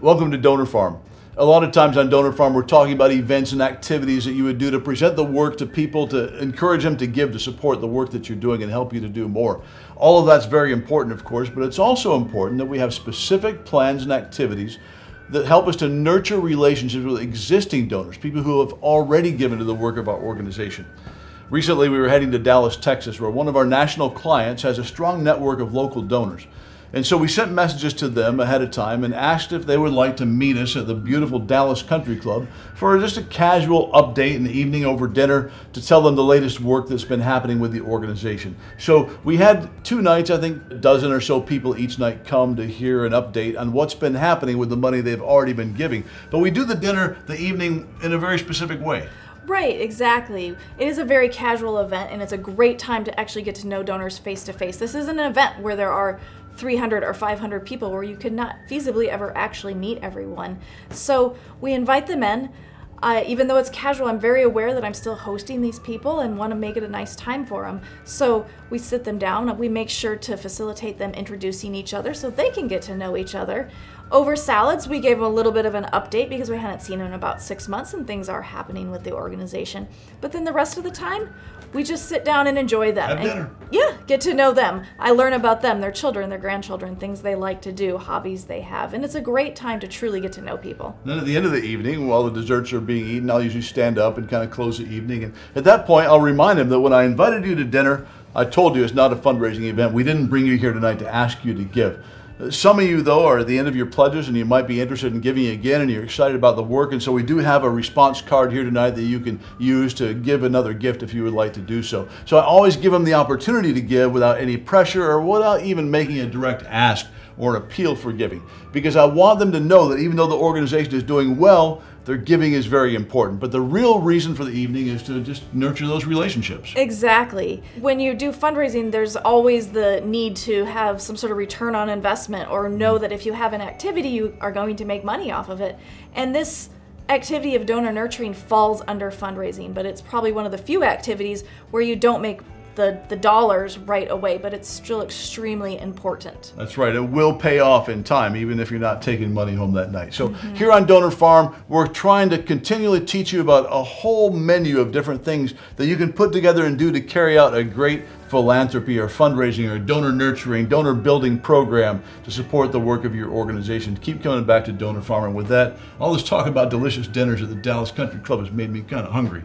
Welcome to Donor Farm. A lot of times on Donor Farm, we're talking about events and activities that you would do to present the work to people, to encourage them to give, to support the work that you're doing and help you to do more. All of that's very important, of course, but it's also important that we have specific plans and activities that help us to nurture relationships with existing donors, people who have already given to the work of our organization. Recently, we were heading to Dallas, Texas, where one of our national clients has a strong network of local donors. And so we sent messages to them ahead of time and asked if they would like to meet us at the beautiful Dallas Country Club for just a casual update in the evening over dinner to tell them the latest work that's been happening with the organization. So we had two nights, I think a dozen or so people each night come to hear an update on what's been happening with the money they've already been giving. But we do the dinner the evening in a very specific way. Right, exactly. It is a very casual event and it's a great time to actually get to know donors face to face. This isn't an event where there are 300 or 500 people where you could not feasibly ever actually meet everyone. So we invite them in. Uh, even though it's casual, I'm very aware that I'm still hosting these people and want to make it a nice time for them. So we sit them down. We make sure to facilitate them introducing each other so they can get to know each other. Over salads, we gave them a little bit of an update because we hadn't seen them in about six months and things are happening with the organization. But then the rest of the time, we just sit down and enjoy them. Have and- dinner. Yeah, get to know them. I learn about them, their children, their grandchildren, things they like to do, hobbies they have. And it's a great time to truly get to know people. Then at the end of the evening, while the desserts are being eaten, I'll usually stand up and kind of close the evening. And at that point, I'll remind them that when I invited you to dinner, I told you it's not a fundraising event. We didn't bring you here tonight to ask you to give. Some of you, though, are at the end of your pledges and you might be interested in giving again and you're excited about the work. And so we do have a response card here tonight that you can use to give another gift if you would like to do so. So I always give them the opportunity to give without any pressure or without even making a direct ask or an appeal for giving because I want them to know that even though the organization is doing well, their giving is very important. But the real reason for the evening is to just nurture those relationships. Exactly. When you do fundraising, there's always the need to have some sort of return on investment or know that if you have an activity, you are going to make money off of it. And this activity of donor nurturing falls under fundraising, but it's probably one of the few activities where you don't make the, the dollars right away, but it's still extremely important. That's right. It will pay off in time, even if you're not taking money home that night. So, mm-hmm. here on Donor Farm, we're trying to continually teach you about a whole menu of different things that you can put together and do to carry out a great philanthropy or fundraising or donor nurturing, donor building program to support the work of your organization. Keep coming back to Donor Farm. And with that, all this talk about delicious dinners at the Dallas Country Club has made me kind of hungry.